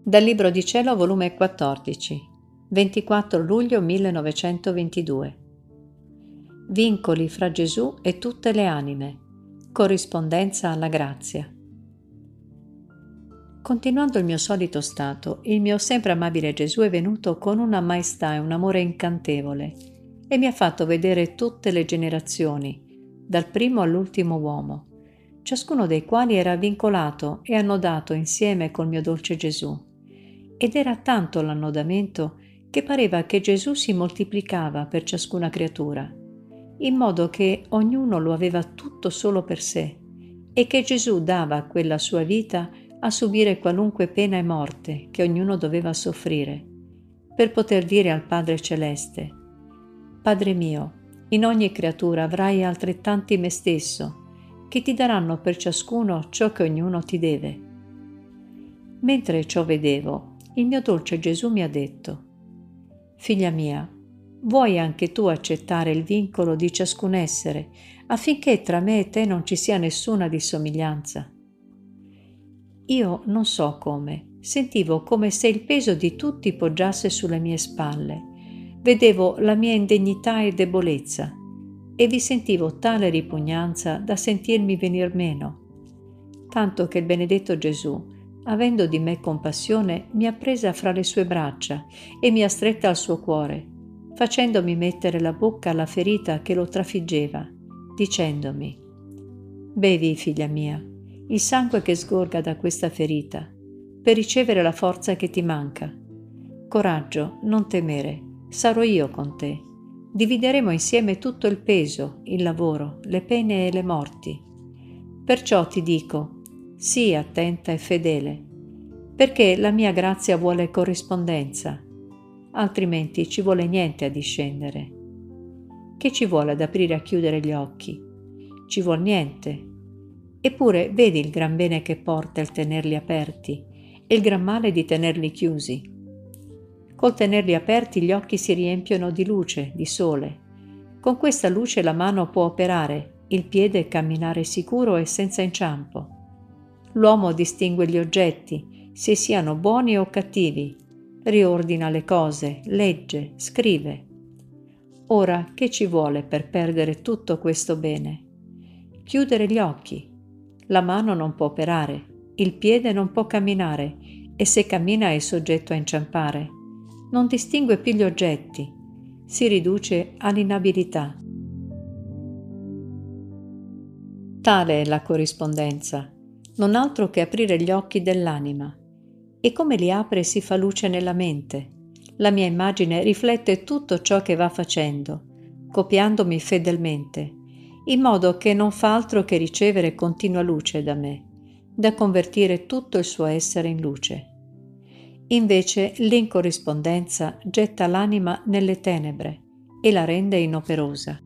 Dal Libro di Cielo, volume 14, 24 luglio 1922. Vincoli fra Gesù e tutte le anime. Corrispondenza alla grazia. Continuando il mio solito stato, il mio sempre amabile Gesù è venuto con una maestà e un amore incantevole e mi ha fatto vedere tutte le generazioni, dal primo all'ultimo uomo, ciascuno dei quali era vincolato e annodato insieme col mio dolce Gesù ed era tanto l'annodamento che pareva che Gesù si moltiplicava per ciascuna creatura, in modo che ognuno lo aveva tutto solo per sé e che Gesù dava quella sua vita a subire qualunque pena e morte che ognuno doveva soffrire, per poter dire al Padre Celeste, Padre mio, in ogni creatura avrai altrettanti me stesso, che ti daranno per ciascuno ciò che ognuno ti deve. Mentre ciò vedevo, il mio dolce Gesù mi ha detto, Figlia mia, vuoi anche tu accettare il vincolo di ciascun essere affinché tra me e te non ci sia nessuna dissomiglianza? Io non so come, sentivo come se il peso di tutti poggiasse sulle mie spalle, vedevo la mia indegnità e debolezza e vi sentivo tale ripugnanza da sentirmi venir meno, tanto che il benedetto Gesù, avendo di me compassione, mi ha presa fra le sue braccia e mi ha stretta al suo cuore, facendomi mettere la bocca alla ferita che lo trafiggeva, dicendomi, Bevi, figlia mia, il sangue che sgorga da questa ferita, per ricevere la forza che ti manca. Coraggio, non temere, sarò io con te. Divideremo insieme tutto il peso, il lavoro, le pene e le morti. Perciò ti dico, Sii attenta e fedele, perché la mia grazia vuole corrispondenza, altrimenti ci vuole niente a discendere. Che ci vuole ad aprire e a chiudere gli occhi? Ci vuole niente. Eppure vedi il gran bene che porta il tenerli aperti e il gran male di tenerli chiusi. Col tenerli aperti gli occhi si riempiono di luce, di sole. Con questa luce la mano può operare, il piede camminare sicuro e senza inciampo. L'uomo distingue gli oggetti, se siano buoni o cattivi, riordina le cose, legge, scrive. Ora che ci vuole per perdere tutto questo bene? Chiudere gli occhi. La mano non può operare, il piede non può camminare e se cammina è soggetto a inciampare. Non distingue più gli oggetti, si riduce all'inabilità. Tale è la corrispondenza non altro che aprire gli occhi dell'anima. E come li apre si fa luce nella mente. La mia immagine riflette tutto ciò che va facendo, copiandomi fedelmente, in modo che non fa altro che ricevere continua luce da me, da convertire tutto il suo essere in luce. Invece l'incorrispondenza getta l'anima nelle tenebre e la rende inoperosa.